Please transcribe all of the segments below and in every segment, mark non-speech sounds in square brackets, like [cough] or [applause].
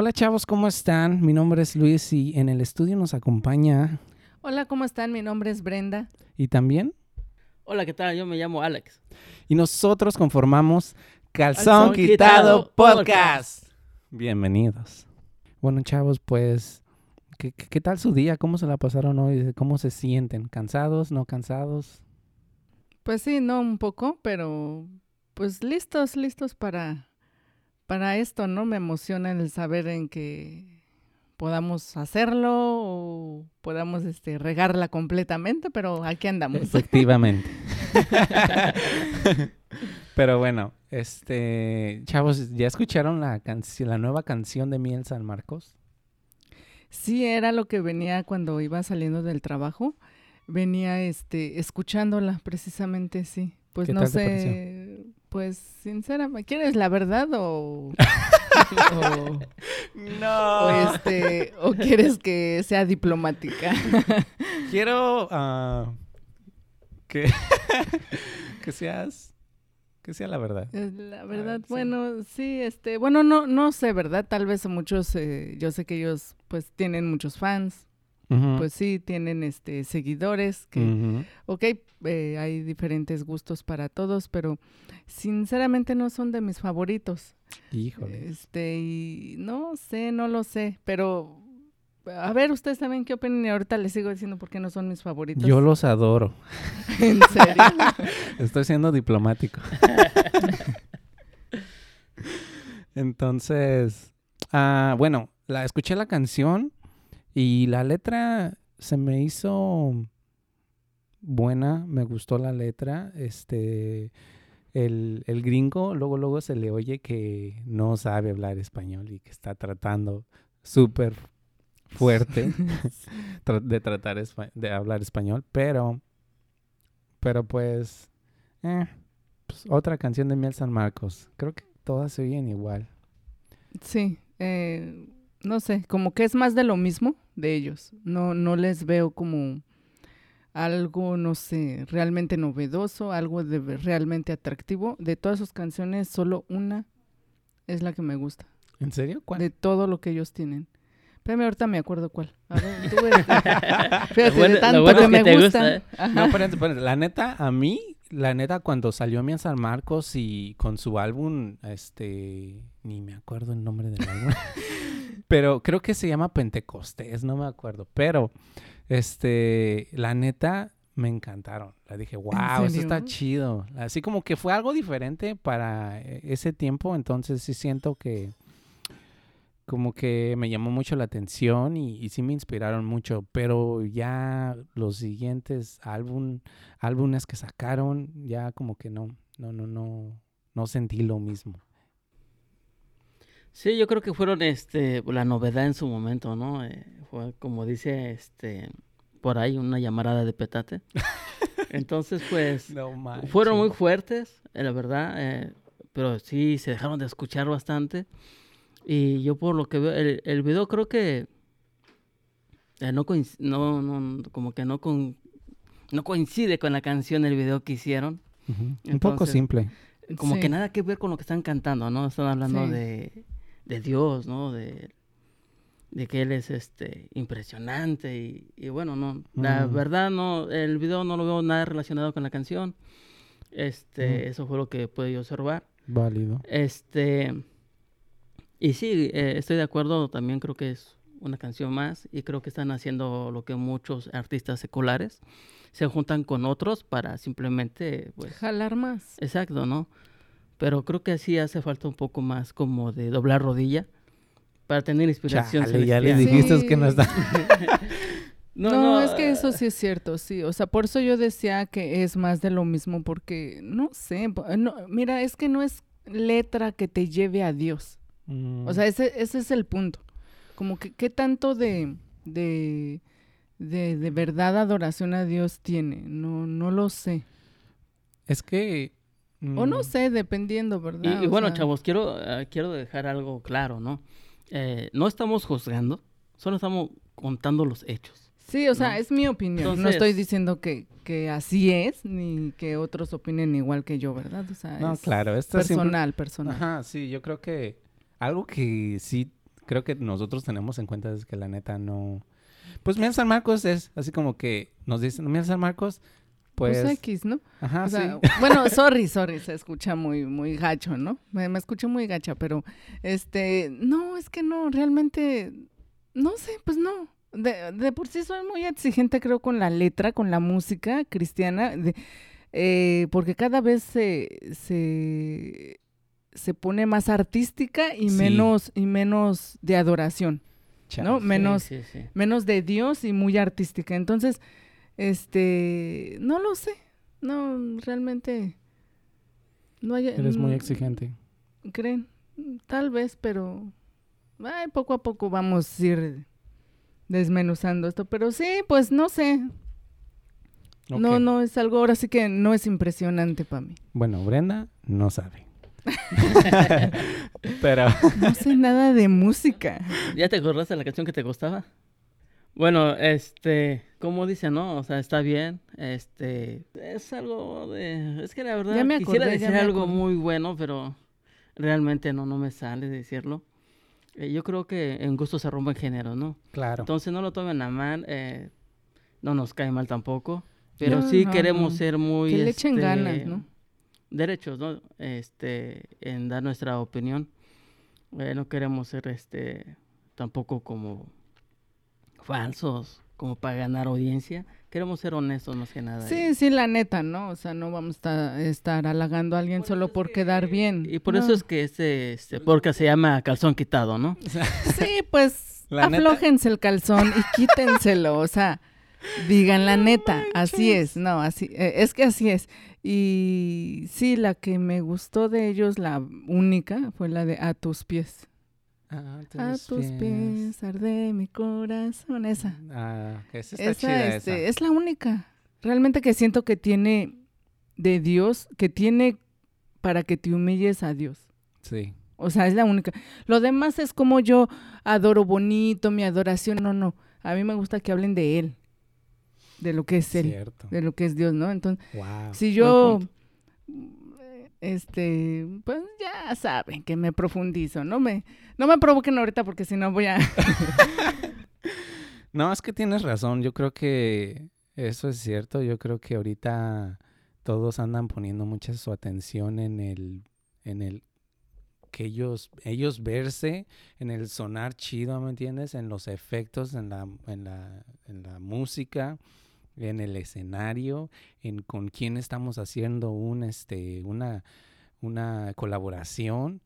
Hola chavos, ¿cómo están? Mi nombre es Luis y en el estudio nos acompaña... Hola, ¿cómo están? Mi nombre es Brenda. ¿Y también? Hola, ¿qué tal? Yo me llamo Alex. Y nosotros conformamos Calzón, Calzón Quitado, Quitado Podcast. Bienvenidos. Bueno chavos, pues, ¿qué, qué, qué tal su día? ¿Cómo se la pasaron hoy? ¿Cómo se sienten? ¿Cansados? ¿No cansados? Pues sí, no un poco, pero pues listos, listos para, para esto, ¿no? Me emociona el saber en que podamos hacerlo o podamos este, regarla completamente, pero aquí andamos. Efectivamente. [laughs] Pero bueno, este, chavos, ¿ya escucharon la nueva canción de Miel San Marcos? Sí, era lo que venía cuando iba saliendo del trabajo. Venía este, escuchándola precisamente, sí. Pues ¿Qué no tal te sé, pues sinceramente, ¿quieres la verdad o, [laughs] o, No. o, este, o quieres que sea diplomática? [laughs] Quiero ah, que, [laughs] que seas, que sea la verdad. La verdad, sí. bueno, sí, este, bueno, no, no sé, ¿verdad? Tal vez muchos, eh, yo sé que ellos, pues, tienen muchos fans, Pues sí, tienen, este, seguidores, que, ujú. ok, eh, hay diferentes gustos para todos, pero sinceramente no son de mis favoritos. Híjole. Este, y no sé, no lo sé, pero, a ver, ustedes saben qué opinan y ahorita les sigo diciendo por qué no son mis favoritos. Yo los adoro. [laughs] ¿En serio? [laughs] Estoy siendo diplomático. [laughs] Entonces, ah, bueno, la escuché la canción y la letra se me hizo buena, me gustó la letra. Este, el, el gringo luego luego se le oye que no sabe hablar español y que está tratando súper fuerte [laughs] de tratar de hablar español, pero pero pues, eh, pues, otra canción de Miel San Marcos. Creo que todas se oyen igual. Sí, eh, no sé, como que es más de lo mismo de ellos. No, no les veo como algo, no sé, realmente novedoso, algo de realmente atractivo. De todas sus canciones, solo una es la que me gusta. ¿En serio? ¿Cuál? De todo lo que ellos tienen. Pero ahorita me acuerdo cuál. A ver, tú ves. [laughs] Fíjate, bueno- de lo tanto bueno que es me que gusta. ¿eh? No, espérense, espérense. La neta, a mí, la neta, cuando salió Miel San Marcos y con su álbum, este, ni me acuerdo el nombre del álbum, [laughs] [laughs] pero creo que se llama Pentecostés, no me acuerdo. Pero, este, la neta, me encantaron. La dije, wow, eso está chido. Así como que fue algo diferente para eh, ese tiempo, entonces sí siento que como que me llamó mucho la atención y, y sí me inspiraron mucho, pero ya los siguientes álbum, álbumes que sacaron, ya como que no, no, no, no, no sentí lo mismo. Sí, yo creo que fueron este la novedad en su momento, ¿no? Eh, fue como dice este por ahí una llamarada de petate. [laughs] Entonces, pues No fueron muy fuertes, eh, la verdad, eh, pero sí se dejaron de escuchar bastante. Y yo por lo que veo el, el video creo que eh, no, coinc- no no como que no con no coincide con la canción el video que hicieron. Un poco simple. como Sí. que nada que ver con lo que están cantando, ¿no? Están hablando Sí. de, de Dios, ¿no? De, de que Él es este impresionante y, y bueno, no, la Mm. verdad no, el video no lo veo nada relacionado con la canción. Este, Mm. eso fue lo que pude observar. Válido. Este, y sí, eh, estoy de acuerdo, también creo que es una canción más y creo que están haciendo lo que muchos artistas seculares se juntan con otros para simplemente, pues, Jalar más. Exacto, ¿no? Pero creo que sí hace falta un poco más como de doblar rodilla para tener inspiración. Chale, ya les celestial. dijiste que no está. [laughs] No, es que eso sí es cierto, sí. O sea, por eso yo decía que es más de lo mismo, porque no sé. no, mira, es que no es letra que te lleve a Dios. Mm, O sea, ese, ese es el punto. Como que qué tanto de, de, de, de verdad adoración a Dios tiene. No, no lo sé. es que... O no mm, sé, dependiendo, ¿verdad? Y, bueno, sea, chavos, quiero, eh, quiero dejar algo claro, ¿no? Eh, no estamos juzgando, solo estamos contando los hechos. Sí, o sea, es mi opinión. no estoy diciendo que, que así es, ni que otros opinen igual que yo, ¿verdad? O sea, No, es claro, esto es personal, personal. Ajá, sí, yo creo que algo que sí creo que nosotros tenemos en cuenta es que la neta no... Pues Miel San Marcos es así como que nos dicen, Miel San Marcos, pues... Pues X, ¿no? ajá, O sea, sí. [laughs] bueno, sorry, sorry, se escucha muy, muy gacho, ¿no? Me, me escucho muy gacha, pero, este, no, es que no, realmente, no sé, pues no. De, de por sí soy muy exigente, creo, con la letra, con la música cristiana, de- eh, porque cada vez se, se, se pone más artística y Sí. menos, y menos de adoración. ¿no? Menos- Sí, sí, sí. menos de Dios y muy artística. Entonces, este, no lo sé. No, realmente no hay Eres muy mm, exigente. ¿Creen? Tal vez, pero ay, poco a poco vamos a ir desmenuzando esto, pero sí, pues no sé. No, no es algo ahora sí que no es impresionante para mí. Bueno, Brenda no sabe. [laughs] Pero... No sé nada de música. ¿Ya te acordaste de la canción que te gustaba? Bueno, este, como dice, ¿no? O sea, está bien, este, es algo de, es que la verdad quisiera acordé, ya decir algo muy bueno, pero realmente no, no me sale decirlo. Eh, yo creo que en gusto se rompen géneros, ¿no? Claro. Entonces no lo tomen a mal, eh, no nos cae mal tampoco, pero No, sí no, queremos no. ser muy, Que le echen este, ganas, ¿no? derechos, ¿no? Este, en dar nuestra opinión. Eh, no queremos ser, este, tampoco como falsos, como para ganar audiencia. Queremos ser honestos más que nada. Sí, sí, la neta, ¿no? O sea, no vamos a estar, halagando a alguien solo por quedar bien. Y por No. eso es que este, este podcast se llama Calzón Quitado, ¿no? [laughs] Sí, pues [laughs] La neta- aflójense el calzón y quítenselo, o sea, digan la neta, así es, no, así, eh, es que así es. Y sí, la que me gustó de ellos, la única, fue la de A tus pies. A A tus pies arde mi corazón, esa. Ah, esa está Esa, chida este, esa. es la única. Realmente que siento que tiene de Dios, que tiene para que te humilles a Dios. Sí. O sea, es la única. Lo demás es como yo adoro bonito, mi adoración. No, no. A mí me gusta que hablen de Él, de lo que es Él, Cierto. de lo que es Dios, ¿no? Entonces, Wow. si yo, este, pues ya saben que me profundizo. No me, no me provoquen ahorita porque si no voy a... [laughs] No, es que tienes razón. Yo creo que eso es cierto. Yo creo que ahorita todos andan poniendo mucha su atención en el, en el que ellos, ellos verse, en el sonar chido, ¿me entiendes? En los efectos, en la, en la, en la música, en el escenario, en con quién estamos haciendo un, este, una, una colaboración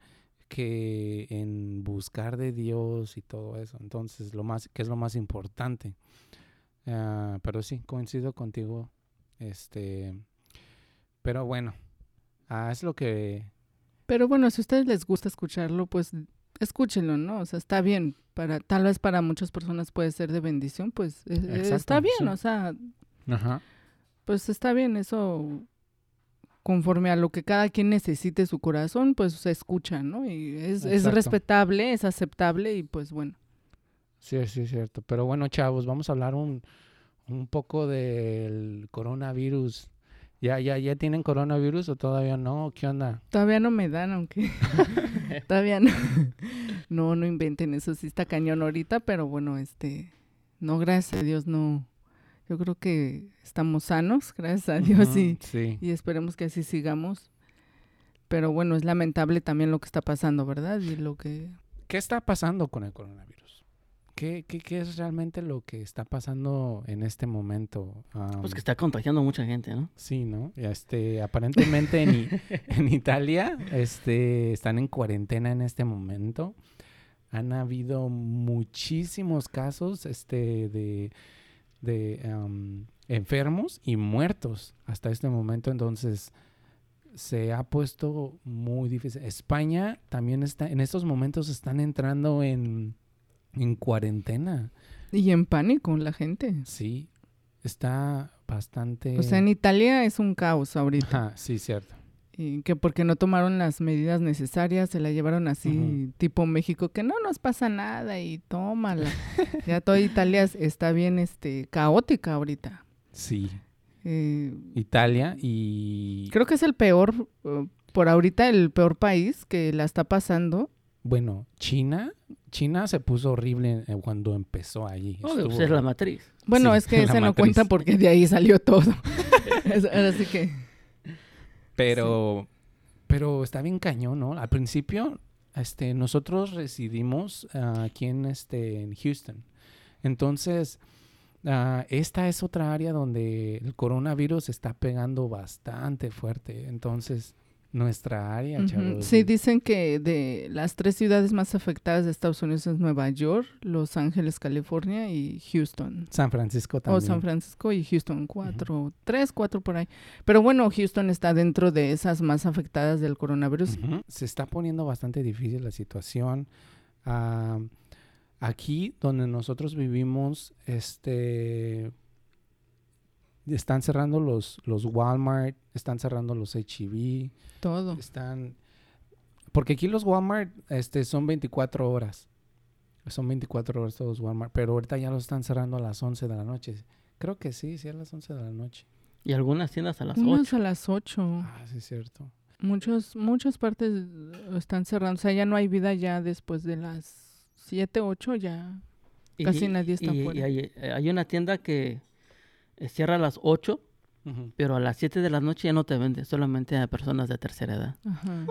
que en buscar de Dios y todo eso. Entonces, lo más, que es lo más importante. Ah, pero sí, coincido contigo. Este, pero bueno, ah, es lo que, Pero bueno, si a ustedes les gusta escucharlo, pues escúchenlo, ¿no? O sea, está bien. Para, tal vez para muchas personas puede ser de bendición, pues eh, eh, Exacto, está bien, sí. o sea, ajá, pues está bien eso conforme a lo que cada quien necesite su corazón, pues se escucha, ¿no? Y es, es respetable, es aceptable y pues bueno. sí, sí, es cierto. Pero bueno, chavos, vamos a hablar un, un poco del coronavirus. ¿Ya, ya, ¿Ya tienen coronavirus o todavía no? ¿Qué onda? Todavía no me dan, aunque [laughs] [laughs] todavía no. [laughs] No, no inventen eso, sí está cañón ahorita, pero bueno, este, no, gracias a Dios, no. Yo creo que estamos sanos, [laughs] gracias a Dios, y, Sí. y esperemos que así sigamos. Pero bueno, es lamentable también lo que está pasando, ¿verdad? Y lo que... ¿Qué está pasando con el coronavirus? ¿Qué, qué, qué es realmente lo que está pasando en este momento? Pues que está contagiando a mucha gente, ¿no? Sí, ¿no? Este, aparentemente en, [laughs] en Italia este, están en cuarentena en este momento. Han habido muchísimos casos este, de, de am, enfermos y muertos hasta este momento. Entonces, se ha puesto muy difícil. España también está, en estos momentos están entrando en, en cuarentena. Y en pánico la gente. Sí, está bastante... O sea, en Italia es un caos ahorita. Ajá, sí, cierto. Y que porque no tomaron las medidas necesarias, se la llevaron así, tipo México, que no nos pasa nada y tómala. [laughs] ya toda Italia es- está bien este, caótica ahorita. Sí. Eh, Italia y... creo que es el peor, eh, por ahorita el peor país que la está pasando Bueno, China, China se puso horrible eh, cuando empezó allí. Obvio, pues Estuvo- es la matriz. Bueno, Sí, es que [laughs] se no cuenta porque de ahí salió todo. [laughs] Es- Ahora sí que... Pero, pero está bien cañón, ¿no? Al principio, este, nosotros residimos ah, aquí en, este, en Houston. Entonces, ah, esta es otra área donde el coronavirus está pegando bastante fuerte. Entonces, nuestra área, chavos. Sí, dicen que de las tres ciudades más afectadas de Estados Unidos es Nueva York, Los Ángeles, California y Houston. San Francisco O también. San Francisco y Houston, cuatro, tres, cuatro por ahí. Pero bueno, Houston está dentro de esas más afectadas del coronavirus. Se está poniendo bastante difícil la situación. Ah, aquí donde nosotros vivimos, este están cerrando los, los Walmart, están cerrando los HEB, Todo. están porque aquí los Walmart este son 24 horas. Son 24 horas todos Walmart, pero ahorita ya los están cerrando a las 11 de la noche. Creo que sí, sí a las 11 de la noche. Y algunas tiendas a las Unas 8. a las ocho. Ah, sí es cierto. Muchos, muchas partes están cerrando. O sea, ya no hay vida ya después de las siete, ocho, ya. Casi nadie está y, afuera. y hay, hay una tienda que cierra a las 8, Ujú. pero a las 7 de la noche ya no te vende, solamente a personas de tercera edad.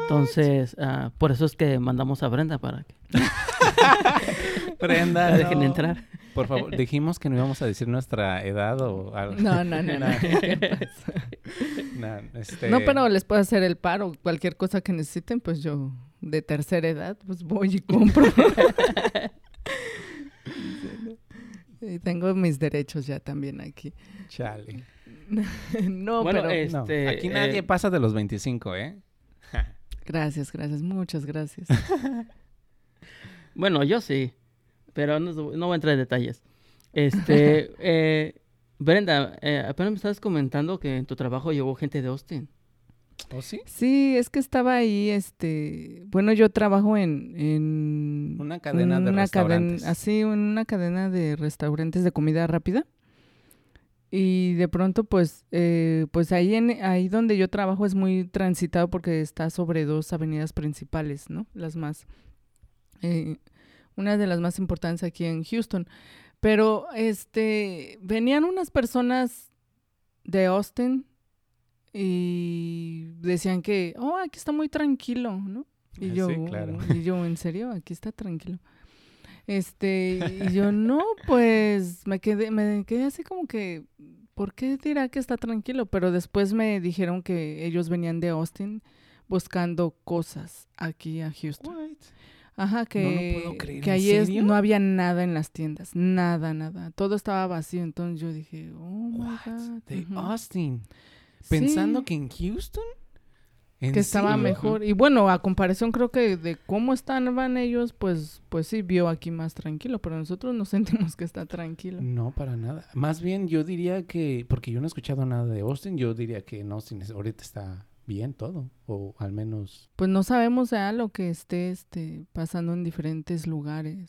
Entonces, ah, por eso es que mandamos a Brenda para que [laughs] Brenda, la dejen no. entrar. Por favor, dijimos que no íbamos a decir nuestra edad o algo. No, no, no, no. [laughs] No, este- No, pero les puedo hacer el paro. Cualquier cosa que necesiten, pues yo de tercera edad, pues voy y compro. [laughs] y tengo mis derechos ya también aquí. Chale. [laughs] no, bueno, pero No, este, aquí nadie eh, pasa de los 25, ¿eh? [laughs] gracias, gracias, muchas gracias. [laughs] Bueno, yo sí, pero no, no voy a entrar en detalles. Este, eh, Brenda, eh, apenas me estabas comentando que en tu trabajo llegó gente de Austin. ¿O sí? Sí, es que estaba ahí, este, bueno, yo trabajo en, en Una cadena de restaurantes. así, en una cadena de restaurantes de comida rápida. Y de pronto, pues, eh, pues ahí, en, ahí donde yo trabajo es muy transitado porque está sobre dos avenidas principales, ¿no? Las más, eh, una de las más importantes aquí en Houston. Pero, este, venían unas personas de Austin y decían que, oh, aquí está muy tranquilo, ¿no? Y Ah, yo, sí, claro. y yo, ¿en serio? Aquí está tranquilo. Este, y yo, [laughs] no, pues me quedé, me quedé así como que, ¿por qué dirá que está tranquilo? Pero después me dijeron que ellos venían de Austin buscando cosas aquí a Houston. Ajá, No que, puedo creer, que ¿en ahí es- no había nada en las tiendas, nada, nada. Todo estaba vacío, entonces yo dije, oh my What? God. De. Austin. Pensando Sí, que en Houston. ¿En que estaba mejor. Y bueno, a comparación creo que de cómo estaban ellos, pues, pues sí vio aquí más tranquilo, pero nosotros no [laughs] sentimos que está tranquilo. No, para nada. Más bien yo diría que, porque yo no he escuchado nada de Austin, yo diría que en Austin es- ahorita está bien todo, o al menos... Pues no sabemos ya lo que esté este, pasando en diferentes lugares.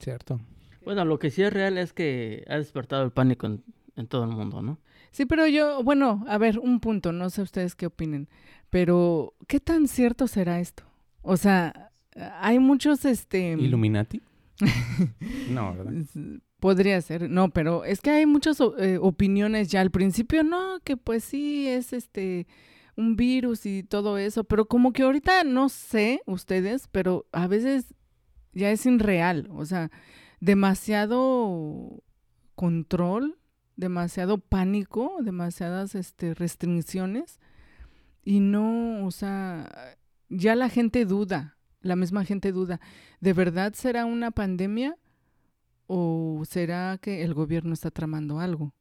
Cierto. Bueno, lo que sí es real es que ha despertado el pánico en, en todo el mundo, ¿no? Sí, pero yo, bueno, a ver, un punto, no sé ustedes qué opinen, pero ¿qué tan cierto será esto? O sea, hay muchos, este... ¿Illuminati? [laughs] no, ¿verdad? Podría ser, no, pero es que hay muchas eh, opiniones ya al principio, no, que pues sí, es este un virus y todo eso, pero como que ahorita no sé ustedes, pero a veces ya es irreal, o sea, demasiado control, demasiado pánico, demasiadas este, restricciones y no, o sea, ya la gente duda, la misma gente duda, ¿de verdad será una pandemia o será que el gobierno está tramando algo?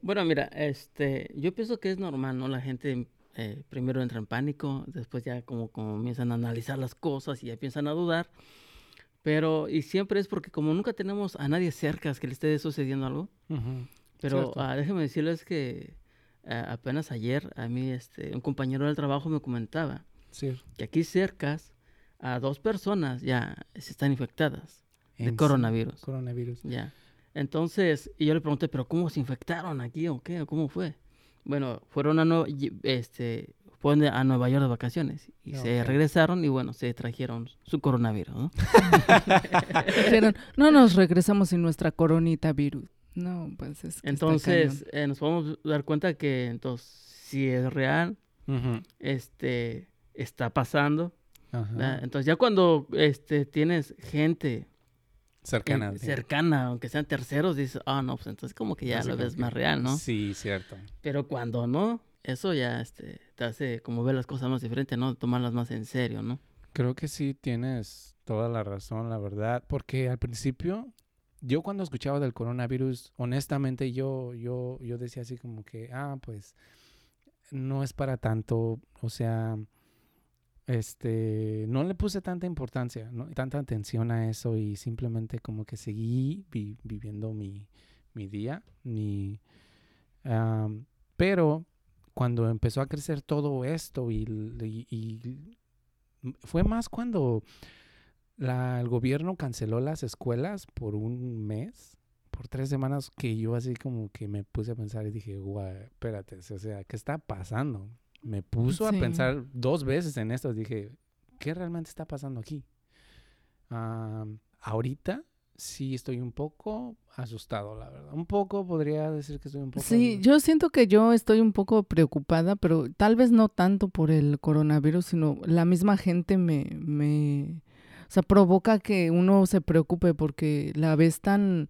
Bueno, mira, este, yo pienso que es normal, ¿no? La gente eh, primero entra en pánico, después ya como, como comienzan a analizar las cosas y ya empiezan a dudar. Pero, y siempre es porque como nunca tenemos a nadie cerca que le esté sucediendo algo. Pero ah, déjeme decirles que ah, apenas ayer a mí este, un compañero del trabajo me comentaba que aquí cercas a dos personas ya se están infectadas de En coronavirus. Coronavirus. Ya. Entonces, y yo le pregunté, ¿pero cómo se infectaron aquí o qué? ¿O cómo fue? Bueno, fueron a y- este, fueron a Nueva York de vacaciones y se Ok. regresaron y bueno, se trajeron su coronavirus, ¿no? [laughs] [laughs] Dijeron, no nos regresamos sin nuestra coronita virus. No, pues es que está Entonces, cañón. eh, nos podemos dar cuenta que entonces si es real, este está pasando. Entonces, ya cuando este tienes gente Cercana. eh, cercana, aunque sean terceros, dices, ah, no, pues entonces como que ya lo ves más real, ¿no? Sí, cierto. Pero cuando no, eso ya este, te hace como ver las cosas más diferentes, ¿no? Tomarlas más en serio, ¿no? Creo que sí tienes toda la razón, la verdad, porque al principio yo cuando escuchaba del coronavirus, honestamente yo yo yo decía así como que, ah, pues no es para tanto, o sea, este, no le puse tanta importancia, ¿no? tanta atención a eso y simplemente como que seguí vi- viviendo mi, mi día, mi, pero cuando empezó a crecer todo esto y, fue más cuando la, el gobierno canceló las escuelas por un mes, por tres semanas, que yo así como que me puse a pensar y dije, guau, espérate, o sea, ¿qué está pasando? Me puso Sí. a pensar dos veces en esto, dije, ¿qué realmente está pasando aquí? Am, ahorita sí estoy un poco asustado, la verdad. Un poco, podría decir que estoy un poco... Sí, yo siento que yo estoy un poco preocupada, pero tal vez no tanto por el coronavirus, sino la misma gente me, me, o sea, provoca que uno se preocupe porque la ves tan,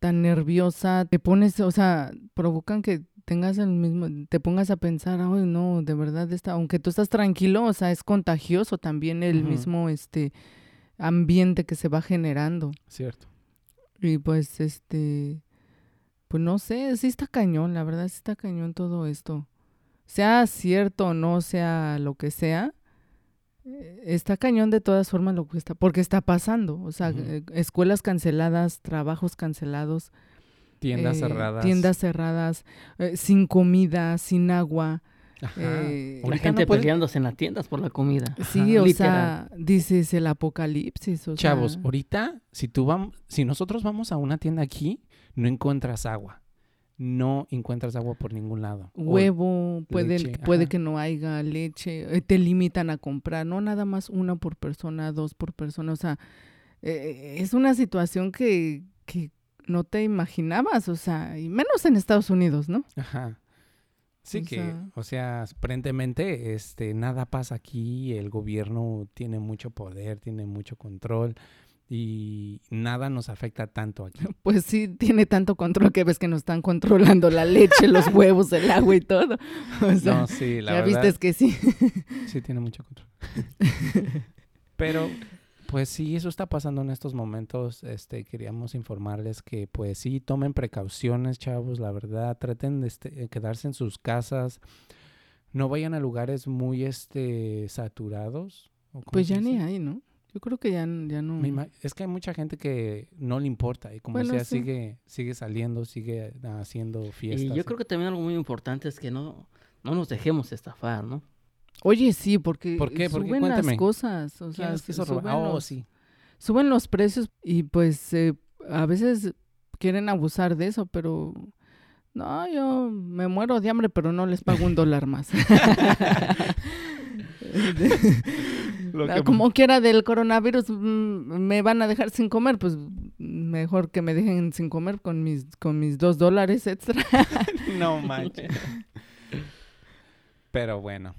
tan nerviosa, te pones, o sea, provocan que tengas el mismo, te pongas a pensar, ay, no, de verdad está, aunque tú estás tranquilo, o sea, es contagioso también el mismo, este, ambiente que se va generando. Cierto. Y pues, este, pues no sé, sí está cañón, la verdad sí está cañón todo esto. Sea cierto o no sea lo que sea, está cañón de todas formas lo que está, porque está pasando. O sea, eh, escuelas canceladas, trabajos cancelados, Tiendas eh, cerradas. tiendas cerradas, eh, sin comida, sin agua. Ajá. eh, La gente no peleándose en las tiendas por la comida. Sí, o Literal. sea, dices el apocalipsis. O Chavos, sea, ahorita, si tú vamos, si nosotros vamos a una tienda aquí, no encuentras agua. No encuentras agua por ningún lado. Huevo, puede, leche, puede ajá. que no haya leche, eh, te limitan a comprar, no nada más una por persona, dos por persona, o sea, eh, es una situación que, que no te imaginabas, o sea, y menos en Estados Unidos, ¿no? Ajá. Sí O que, sea- o sea, aparentemente, este, nada pasa aquí, el gobierno tiene mucho poder, tiene mucho control y nada nos afecta tanto aquí. [laughs] Pues sí, tiene tanto control que ves que nos están controlando la leche, los [laughs] huevos, el agua y todo. [laughs] O sea, No, sí, la ya verdad, viste que sí. sí tiene mucho control. Pero, pues sí, eso está pasando en estos momentos. Este, queríamos informarles que, pues sí, tomen precauciones, chavos, la verdad, traten de este, quedarse en sus casas, no vayan a lugares muy, este, saturados. ¿o cómo Pues ya ni hay, ¿no? Yo creo que ya, ya no. Es que hay mucha gente que no le importa y como Bueno, sea sí. sigue sigue saliendo, sigue ah, haciendo fiestas. Y yo creo que también algo muy importante es que no, no nos dejemos estafar, ¿no? Oye, sí, porque suben las Cuéntame. cosas. O ¿Quién sea, quiso su- robar? suben Oh, los- sí. suben los precios y pues eh, a veces quieren abusar de eso, pero no, yo me muero de hambre, pero no les pago un [laughs] dólar más. [laughs] Lo Ah, que- Como quiera del coronavirus mm, me van a dejar sin comer, pues mejor que me dejen sin comer con mis con mis dos dólares extra. [laughs] [laughs] no manches. Pero bueno,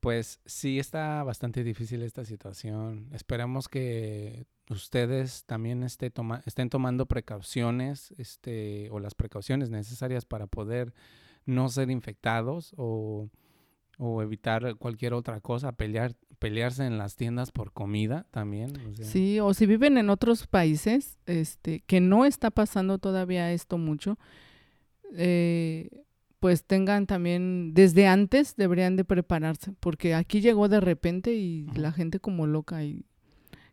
pues sí está bastante difícil esta situación. Esperamos que ustedes también esté toma- estén tomando precauciones, este, o las precauciones necesarias para poder no ser infectados o, o evitar cualquier otra cosa, pelear, pelearse en las tiendas por comida también. o sea, Sí, o si viven en otros países, este, que no está pasando todavía esto mucho, eh, pues tengan también, desde antes deberían de prepararse, porque aquí llegó de repente y la gente como loca y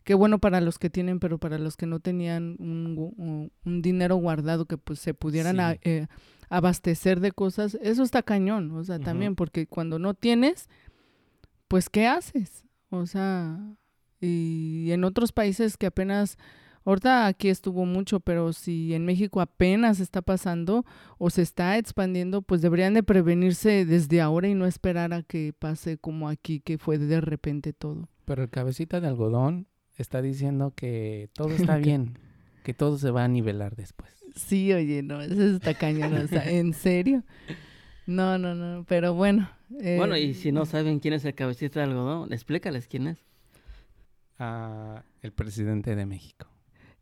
qué bueno para los que tienen, pero para los que no tenían un, dinero guardado que pues se pudieran a- eh, abastecer de cosas, eso está cañón, o sea, también, porque cuando no tienes, pues ¿qué haces? O sea, y en otros países que apenas Ahorita aquí estuvo mucho, pero si en México apenas está pasando o se está expandiendo, pues deberían de prevenirse desde ahora y no esperar a que pase como aquí, que fue de repente todo. Pero el cabecita de algodón está diciendo que todo [laughs] está bien, que todo se va a nivelar después. Sí, oye, no, eso está cañón, o sea, ¿en serio? No, no, no, pero bueno. eh, Bueno, y si no saben quién es el cabecita de algodón, explícales quién es. Ah, el presidente de México.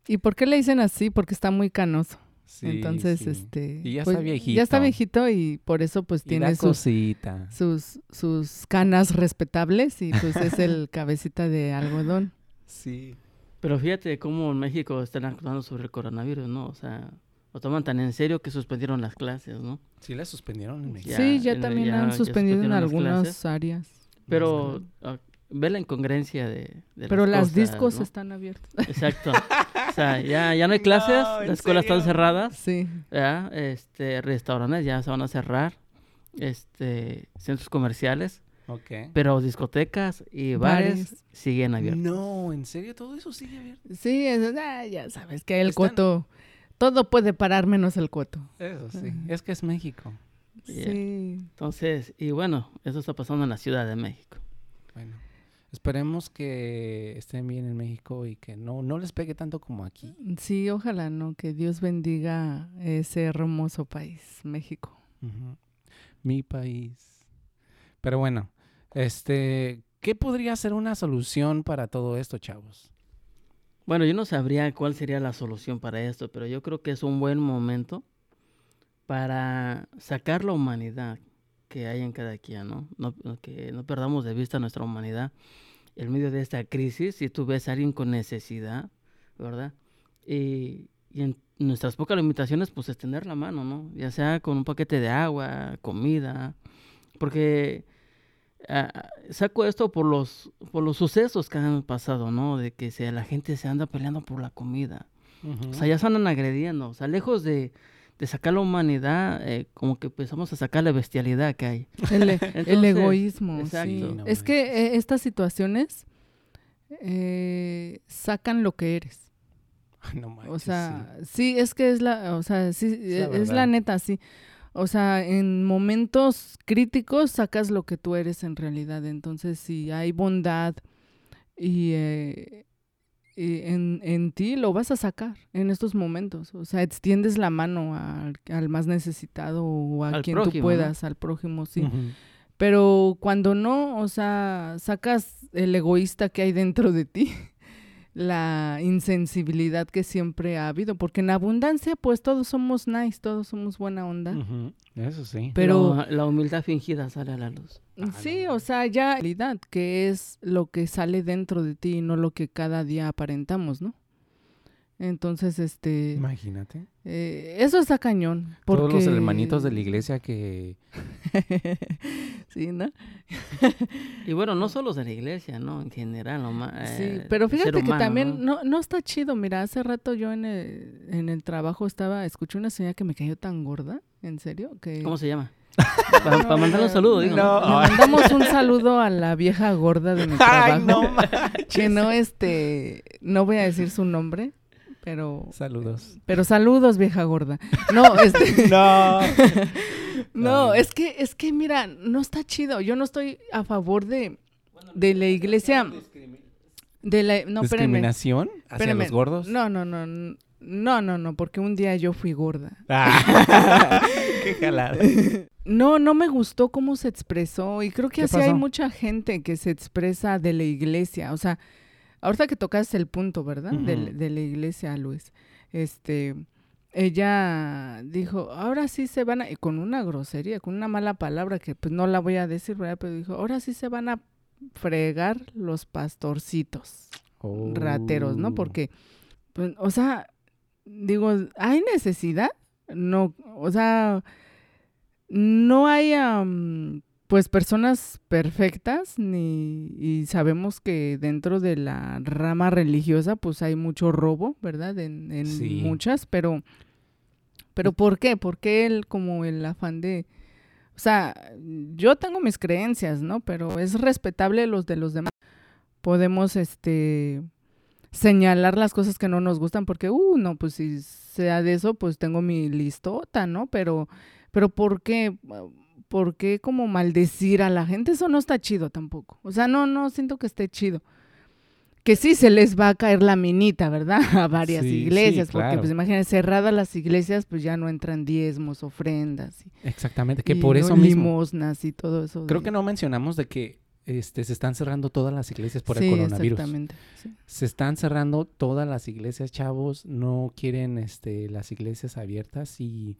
¿Y por qué le dicen así? Porque está muy canoso. Sí, Entonces, sí. este... Y ya pues, está viejito. Ya está viejito y por eso pues Y tiene sus canas respetables y pues es el [laughs] cabecita de algodón. Sí. Pero fíjate cómo en México están actuando sobre el coronavirus, ¿no? O sea, lo toman tan en serio que suspendieron las clases, ¿no? Sí la suspendieron en México. Ya, sí, ya también ya- han ya suspendido en las algunas clases. áreas. Pero ah, ve la incongruencia de, de Pero las cosas, discos ¿no? están abiertas. Exacto. O sea, ya, ya no hay [laughs] clases, No, ¿en las escuelas están cerradas, Sí. ¿ya? Este, restaurantes ya se van a cerrar, este, centros comerciales, Ok. pero discotecas y bares, Bares. siguen abiertos. No, ¿en serio todo eso sigue abierto? Sí, es- ah, ya sabes que el Están- coto, todo puede parar menos el coto. Eso sí. Es que es México. Yeah. Sí. Entonces, y bueno, eso está pasando en la Ciudad de México. Bueno. Esperemos que estén bien en México y que no, no les pegue tanto como aquí. Sí, ojalá, ¿no? Que Dios bendiga ese hermoso país, México. Mi país. Pero bueno, este, ¿qué podría ser una solución para todo esto, chavos? Bueno, yo no sabría cuál sería la solución para esto, pero yo creo que es un buen momento para sacar la humanidad que hay en cada quien, ¿no? No- que no perdamos de vista nuestra humanidad en medio de esta crisis. Si tú ves a alguien con necesidad, ¿verdad? Y, y en nuestras pocas limitaciones, pues extender la mano, ¿no? Ya sea con un paquete de agua, comida, porque ah, saco esto por los por los sucesos que han pasado, ¿no? De que se, la gente se anda peleando por la comida. O sea, ya se andan agrediendo. O sea, lejos de, de sacar la humanidad, eh, como que empezamos a sacar la bestialidad que hay. El, [laughs] el Entonces, egoísmo, exacto. sí. No es que eh, estas situaciones eh, sacan lo que eres. [laughs] no manches, O sea, sí. es que es la, o sea, sí, la e- es la neta, sí. O sea, en momentos críticos sacas lo que tú eres en realidad. Entonces, si hay bondad y, eh, y en, en ti, lo vas a sacar en estos momentos. O sea, extiendes la mano al, al más necesitado o a Al quien prójimo, tú ¿no? puedas, al prójimo, sí. Pero cuando no, o sea, sacas el egoísta que hay dentro de ti, la insensibilidad que siempre ha habido, porque en abundancia pues todos somos nice, todos somos buena onda. Eso sí. Pero La, la humildad fingida sale a la luz. Ah, sí, no. o sea, ya realidad, que es lo que sale dentro de ti y no lo que cada día aparentamos, ¿no? Entonces, este, Imagínate. eh, eso está cañón. Porque... Todos los hermanitos de la [laughs] iglesia que... sí, ¿no? [laughs] Y bueno, no solo de la iglesia, ¿no? En general, lo ma- Sí, eh, pero fíjate que también ¿no? no, no está chido. Mira, hace rato yo en el, en el trabajo estaba, escuché una señora que me cayó tan gorda, ¿en serio? Que ¿Cómo se llama? [laughs] Para No, mandarle un saludo, digo. no. Le mandamos un saludo a la vieja gorda de mi trabajo. ¡Ay, no que no, este, no voy a decir su nombre, pero, Saludos. pero saludos, vieja gorda. No, [laughs] este, No. [laughs] no, Ay. es que, es que mira, no está chido. Yo no estoy a favor de, de la iglesia, de la, no. ¿Discriminación hacia Espérame. los gordos? No, no, no. No, no, no, porque un día yo fui gorda. Ah, [laughs] qué jalada. No, no me gustó cómo se expresó y creo que ¿Qué así hay mucha gente que se expresa de la iglesia. O sea, ahorita que tocaste el punto, ¿verdad? Ujú. de, de la iglesia, Luis. Este, ella dijo, ahora sí se van a, y con una grosería, con una mala palabra que pues no la voy a decir, ¿verdad? Pero dijo, ahora sí se van a fregar los pastorcitos. rateros, ¿no? Oh. Porque, pues, o sea, digo, ¿hay necesidad? No, o sea, no hay, am, pues, personas perfectas, ni, y sabemos que dentro de la rama religiosa, pues, hay mucho robo, ¿verdad? En, en Sí. muchas, pero, pero ¿por qué? ¿Por qué el, como el afán de... O sea, yo tengo mis creencias, ¿no? Pero es respetable los de los demás. Podemos, este, señalar las cosas que no nos gustan porque, uh, no, pues si sea de eso, pues tengo mi listota, ¿no? Pero, pero ¿por qué? ¿Por qué como maldecir a la gente? Eso no está chido tampoco. O sea, no, no siento que esté chido. Que sí se les va a caer la minita, ¿verdad? [laughs] A varias Sí, sí, iglesias, porque claro. pues imagínense, cerradas las iglesias, pues ya no entran diezmos, ofrendas. Y, Exactamente, que y por no eso mismo. limosnas y todo eso. Creo de- que no mencionamos de que este, se están cerrando todas las iglesias por sí, el coronavirus. exactamente. sí. Se están cerrando todas las iglesias, chavos. No quieren este, las iglesias abiertas y,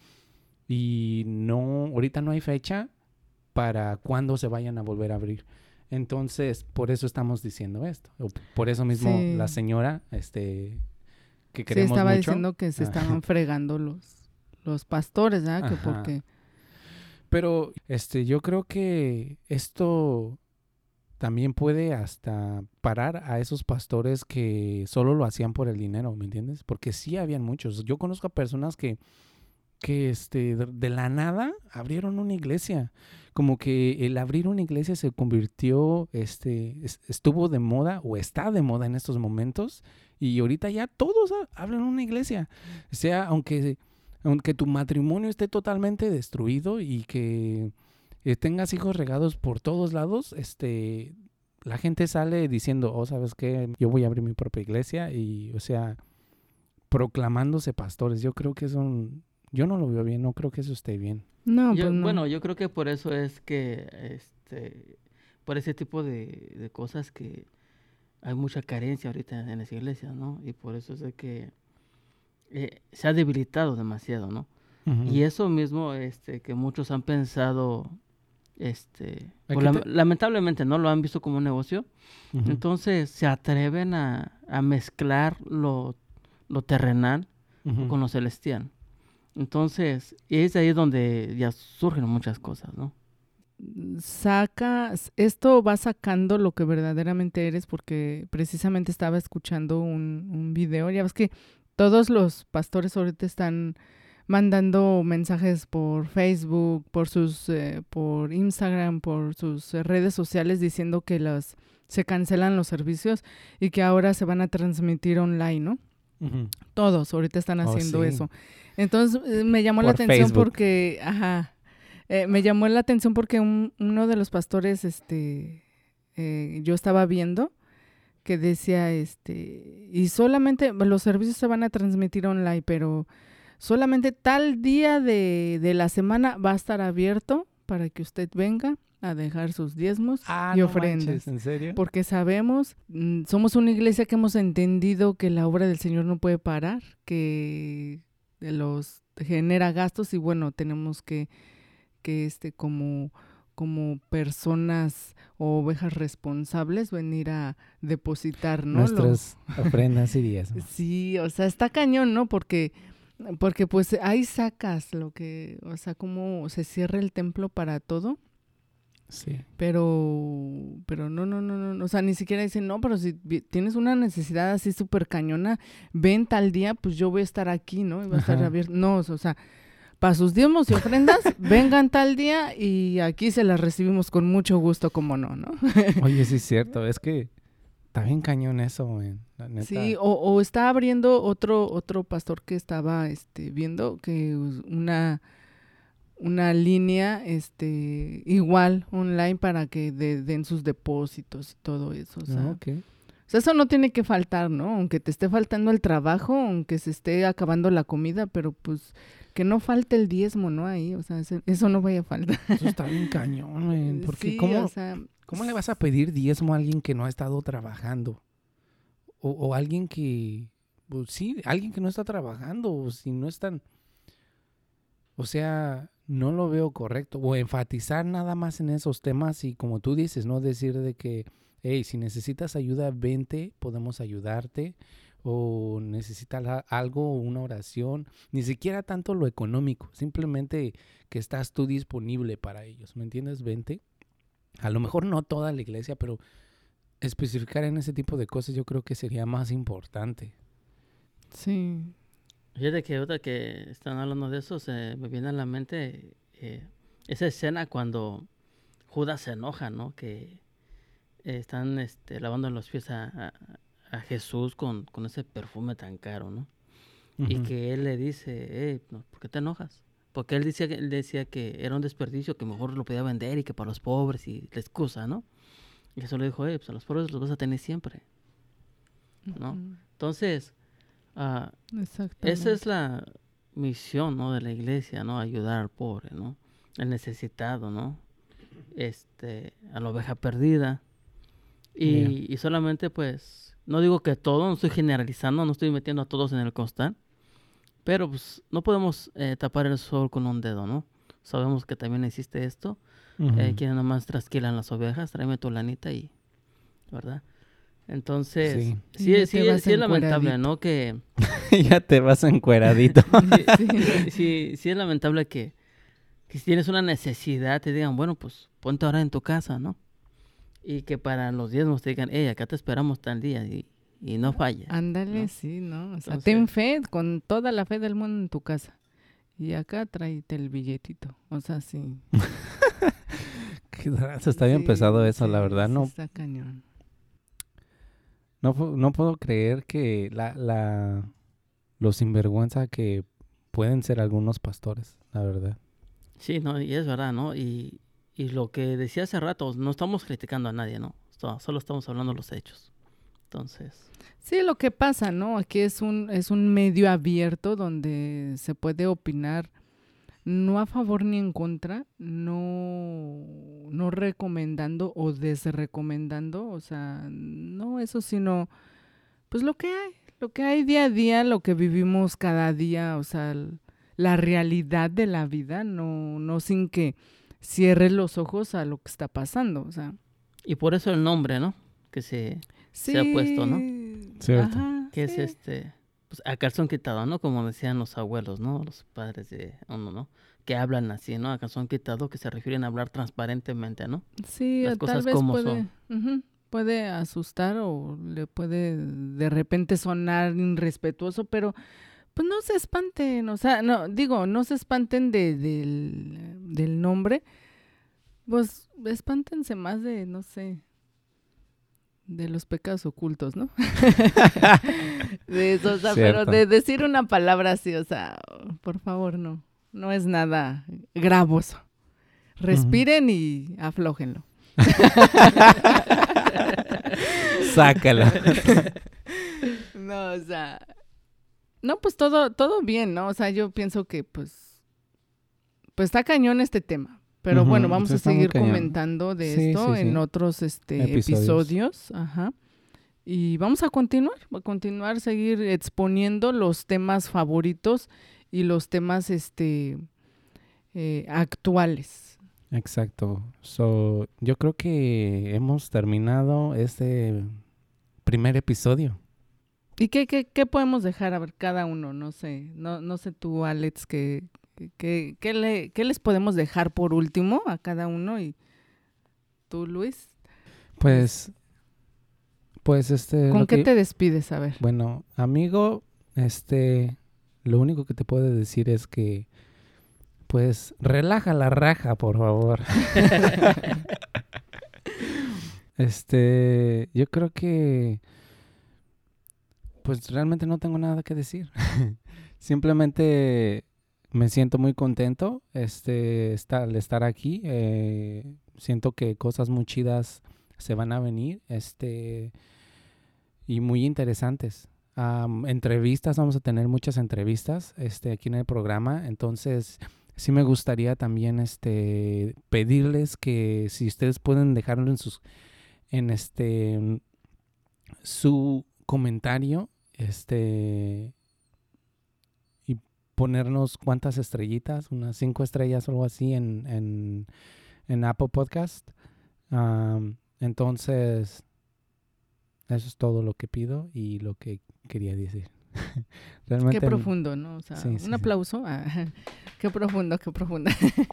y no, ahorita no hay fecha para cuándo se vayan a volver a abrir. Entonces, por eso estamos diciendo esto. Por eso mismo Sí. la señora, este, que Sí, queremos estaba mucho. diciendo que se estaban fregando los, los pastores, ¿verdad? Que porque... Pero este, yo creo que esto también puede hasta parar a esos pastores que solo lo hacían por el dinero, ¿me entiendes? Porque sí habían muchos. Yo conozco a personas que, que este, de la nada abrieron una iglesia. Como que el abrir una iglesia se convirtió, este, es- estuvo de moda o está de moda en estos momentos. Y ahorita ya todos ha- hablan una iglesia. O sea, aunque aunque tu matrimonio esté totalmente destruido y que eh, tengas hijos regados por todos lados, este, la gente sale diciendo, oh, ¿sabes qué? Yo voy a abrir mi propia iglesia y, o sea, proclamándose pastores. Yo creo que eso, yo no lo veo bien, no creo que eso esté bien. No, Yo- pues no. Bueno, yo creo que por eso es que, este, por ese tipo de, de cosas que hay mucha carencia ahorita en las iglesias, ¿no? Y por eso es de que eh, se ha debilitado demasiado, ¿no? Y eso mismo, este, que muchos han pensado, este, pues, te- lamentablemente no lo han visto como un negocio, entonces se atreven a, a mezclar lo, lo terrenal con lo celestial. Entonces, es ahí donde ya surgen muchas cosas, ¿no? saca, esto va sacando lo que verdaderamente eres porque precisamente estaba escuchando un, un video, ya ves que todos los pastores ahorita están mandando mensajes por Facebook, por sus, eh, por Instagram, por sus eh, redes sociales diciendo que los, se cancelan los servicios y que ahora se van a transmitir online, ¿no? Todos ahorita están Oh, haciendo sí. eso. Entonces eh, me llamó la atención Facebook. porque, ajá, eh, me llamó la atención porque un- uno de los pastores, este, eh, yo estaba viendo que decía, este, y solamente los servicios se van a transmitir online, pero solamente tal día de, de la semana va a estar abierto para que usted venga a dejar sus diezmos Ah, y no ofrendas. manches, ¿En serio? Porque sabemos, mm, somos una iglesia que hemos entendido que la obra del Señor no puede parar, que los genera gastos y bueno, tenemos que, que este, como, como personas o ovejas responsables venir a depositar, Nuestras ofrendas y diezmos. [laughs] Sí, o sea, está cañón, ¿no? Porque, porque pues ahí sacas lo que, o sea, cómo se cierra el templo para todo. Sí. Pero, pero no, no, no, no, o sea, ni siquiera dicen, no, pero si tienes una necesidad así súper cañona, ven tal día, pues yo voy a estar aquí, ¿no? Y va a estar Ajá. abierto. No, o sea, para sus diezmos y ofrendas, [laughs] vengan tal día y aquí se las recibimos con mucho gusto, como no, ¿no? [laughs] Oye, sí es cierto, es que está bien cañón eso, güey. La neta. Sí, o, o está abriendo otro, otro pastor que estaba este, viendo que us- una, una línea este, igual online para que de- den sus depósitos y todo eso. O sea, Ah, o sea, eso no tiene que faltar, ¿no? Aunque te esté faltando el trabajo, aunque se esté acabando la comida, pero pues que no falte el diezmo, ¿no? Ahí, o sea, eso no vaya a faltar. Eso está bien cañón, güey. Porque Sí, ¿cómo, o sea, ¿cómo le vas a pedir diezmo a alguien que no ha estado trabajando? O, o alguien que, pues sí, alguien que no está trabajando, o si no están, o sea, no lo veo correcto. O enfatizar nada más en esos temas y como tú dices, no decir de que, hey, si necesitas ayuda, vente, podemos ayudarte. O necesitas algo, una oración, ni siquiera tanto lo económico, simplemente que estás tú disponible para ellos, ¿me entiendes? Vente. A lo mejor no toda la iglesia, pero especificar en ese tipo de cosas yo creo que sería más importante. sí. Fíjate que ahorita que están hablando de eso, se me viene a la mente eh, esa escena cuando Judas se enoja, ¿no? Que eh, están este, lavando los pies a, a- a Jesús con, con ese perfume tan caro, ¿no? Y Ujú. que él le dice, eh, no, ¿por qué te enojas? Porque él decía, que- él decía que era un desperdicio, que mejor lo podía vender y que para los pobres y la excusa, ¿no? Y Jesús le dijo, eh, pues a los pobres los vas a tener siempre, ¿no? Ujú. Entonces, Exactamente. esa es la misión, ¿no? De la iglesia, ¿no? Ayudar al pobre, ¿no? Al necesitado, ¿no? Este, a la oveja perdida. Y, Yeah. y solamente, pues, no digo que todo, no estoy generalizando, no estoy metiendo a todos en el costal, pero pues no podemos eh, tapar el sol con un dedo, ¿no? Sabemos que también existe esto. Ujú. Eh, quienes nomás trasquilan las ovejas, tráeme tu lanita y, ¿verdad? Entonces, Sí. sí, ya es- sí, sí lamentable. ¿no? Que, [laughs] ya te vas encueradito. [laughs] [laughs] sí, sí, sí es lamentable que, que si tienes una necesidad te digan, bueno, pues ponte ahora en tu casa, ¿no? Y que para los diezmos te digan, hey, acá te esperamos tal día y, y no falla. Ándale, ¿no? sí, ¿no? O sea, Entonces- ten fe con toda la fe del mundo en tu casa. Y acá tráete el billetito. O sea, sí. Qué Está bien Sí, pesado eso, la verdad. No, Está cañón. No, no puedo creer que la, la, los sinvergüenza que pueden ser algunos pastores, la verdad. Sí, no, y es verdad, ¿no? Y, y lo que decía hace rato, no estamos criticando a nadie, ¿no? So- Solo estamos hablando de los hechos. Entonces, Sí, lo que pasa, ¿no? Aquí es un, es un medio abierto donde se puede opinar no a favor ni en contra, no, no recomendando o desrecomendando, o sea, no eso, sino pues lo que hay, lo que hay día a día, lo que vivimos cada día, o sea, la realidad de la vida, no, no sin que cierres los ojos a lo que está pasando, o sea. y por eso el nombre, ¿no? Que se, Sí, Se ha puesto, ¿no? Cierto. ajá, que es este, pues a calzón quitado, ¿no? Como decían los abuelos, ¿no? Los padres de uno, ¿no? Que hablan así, ¿no? A calzón quitado, que se refieren a hablar transparentemente, ¿no? Sí, las o cosas tal vez como puede, ujú, puede asustar o le puede de repente sonar irrespetuoso, pero pues no se espanten, o sea, no, digo, no se espanten de, del, del nombre, pues espántense más de, no sé, de los pecados ocultos, ¿no? [laughs] [laughs] de eso, o sea, pero de decir una palabra así, o sea, por favor, no, no es nada gravoso. Respiren y aflójenlo. [laughs] Sácala. No, o sea, no, pues todo, todo bien, ¿no? O sea, yo pienso que pues, pues está cañón este tema. Pero bueno, vamos sí, a seguir comentando de Sí, esto sí, en otros este, Episodios. episodios. Ajá. Y vamos a continuar, a continuar, seguir exponiendo los temas favoritos y los temas este eh, actuales. Exacto. So, yo creo que hemos terminado este primer episodio. ¿Y qué, qué, qué podemos dejar a ver cada uno? No sé, no, no sé tú, Alex, que, que, que le, ¿qué les podemos dejar por último a cada uno? Y tú, Luis, Pues, pues este. ¿con qué que- te despides? A ver. Bueno, amigo, este, lo único que te puedo decir es que, pues, relaja la raja, por favor. [laughs] este, yo creo que, pues, realmente no tengo nada que decir. [laughs] Simplemente me siento muy contento, este, estar, al estar aquí. eh, siento que cosas muy chidas se van a venir, este, y muy interesantes. Entrevistas, vamos a tener muchas entrevistas este, aquí en el programa. Entonces, sí me gustaría también este, pedirles que si ustedes pueden dejarlo en sus en este su comentario este y ponernos cuántas estrellitas, unas cinco estrellas o algo así en, en, en Apple Podcast. Entonces, eso es todo lo que pido y lo que quería decir. [laughs] Realmente Qué profundo, ¿no? O sea, Sí, un sí, sí. aplauso. Ah, [laughs] qué profundo, qué profundo.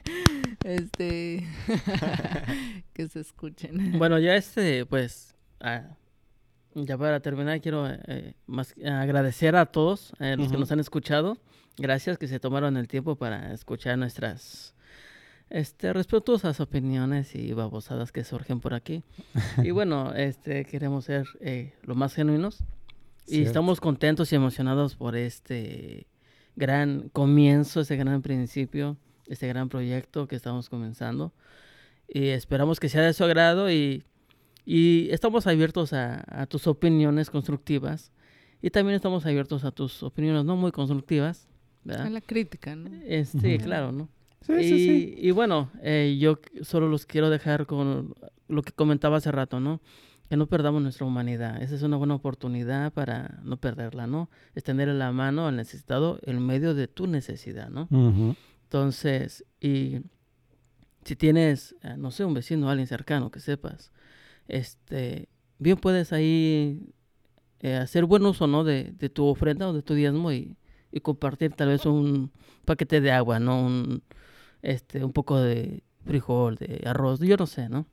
[laughs] este, que se escuchen. Bueno, ya este, pues, ah, ya para terminar, quiero eh, más que agradecer a todos eh, los que nos han escuchado. Gracias que se tomaron el tiempo para escuchar nuestras este, respetuosas opiniones y babosadas que surgen por aquí. [laughs] y bueno, este, queremos ser eh, lo más genuinos. Y Cierto. estamos contentos y emocionados por este gran comienzo, este gran principio, este gran proyecto que estamos comenzando. Y esperamos que sea de su agrado y, y estamos abiertos a, a tus opiniones constructivas. Y también estamos abiertos a tus opiniones no muy constructivas. ¿verdad? A la crítica, ¿no? Este, claro, ¿no? Sí, y, sí, sí. y bueno, eh, yo solo los quiero dejar con lo que comentaba hace rato, ¿no? Que no perdamos nuestra humanidad. Esa es una buena oportunidad para no perderla, ¿no? Extender la mano al necesitado en medio de tu necesidad, ¿no? Entonces, y si tienes, eh, no sé, un vecino, alguien cercano que sepas, este, bien puedes ahí eh, hacer buen uso, ¿no? De, de tu ofrenda o de tu diezmo y, y compartir tal vez un paquete de agua, ¿no? Un, este, un poco de frijol, de arroz, yo no sé, ¿no?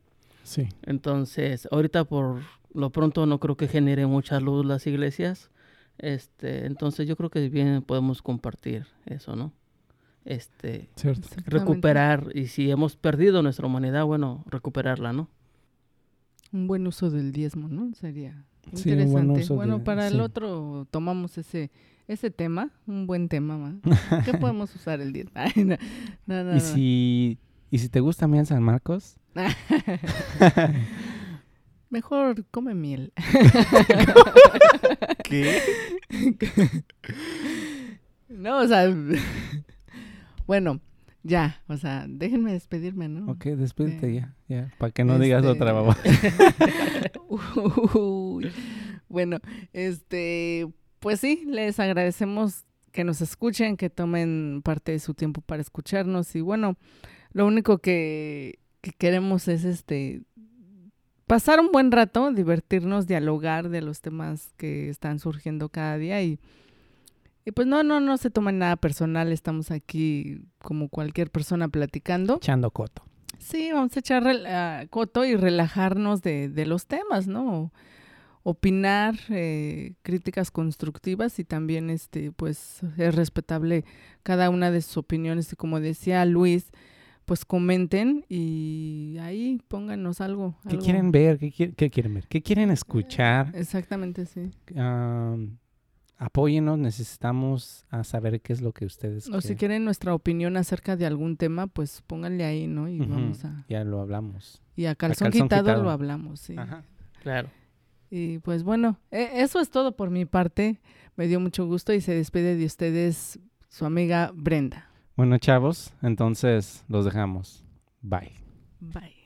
Sí. Entonces, ahorita por lo pronto no creo que genere mucha luz las iglesias. Este, entonces yo creo que bien podemos compartir eso, ¿no? Este, Cierto. Recuperar y si hemos perdido nuestra humanidad, bueno, recuperarla, ¿no? Un buen uso del diezmo, ¿no? Sería Sí, un buen interesante. uso bueno, de- para sí. el otro tomamos ese ese tema, un buen tema, ¿va? [laughs] ¿Qué podemos usar el diezmo? Ay, no, no, no, Y si, y si te gusta bien San Marcos, [laughs] Mejor come miel. [laughs] ¿qué? No, o sea, bueno, ya, o sea, déjenme despedirme, ¿no? Ok, despídete ya, ya, para que no digas Este- otra. Uy. Bueno, este, pues sí, les agradecemos que nos escuchen, que tomen parte de su tiempo para escucharnos y bueno, lo único que, que queremos es este pasar un buen rato, divertirnos, dialogar de los temas que están surgiendo cada día y, y pues no, no, no se tomen nada personal, estamos aquí como cualquier persona platicando. Echando coto. Sí, vamos a echar ah, coto y relajarnos de, de los temas, ¿no? Opinar, eh, críticas constructivas y también, este, pues, es respetable cada una de sus opiniones y como decía Luis, pues comenten y ahí pónganos algo. ¿Qué algo. quieren ver? ¿Qué, qui- qué quieren ver? ¿Qué quieren escuchar? Exactamente, sí. Am, apóyennos, necesitamos a saber qué es lo que ustedes O si quieren. quieren nuestra opinión acerca de algún tema, pues pónganle ahí, ¿no? Y vamos a... Ya lo hablamos. Y a calzón, calzón quitado, quitado. lo hablamos, sí. Ajá. Claro. Y pues bueno, e- eso es todo por mi parte. Me dio mucho gusto y se despide de ustedes su amiga Brenda. Bueno, chavos, entonces los dejamos. Bye. Bye.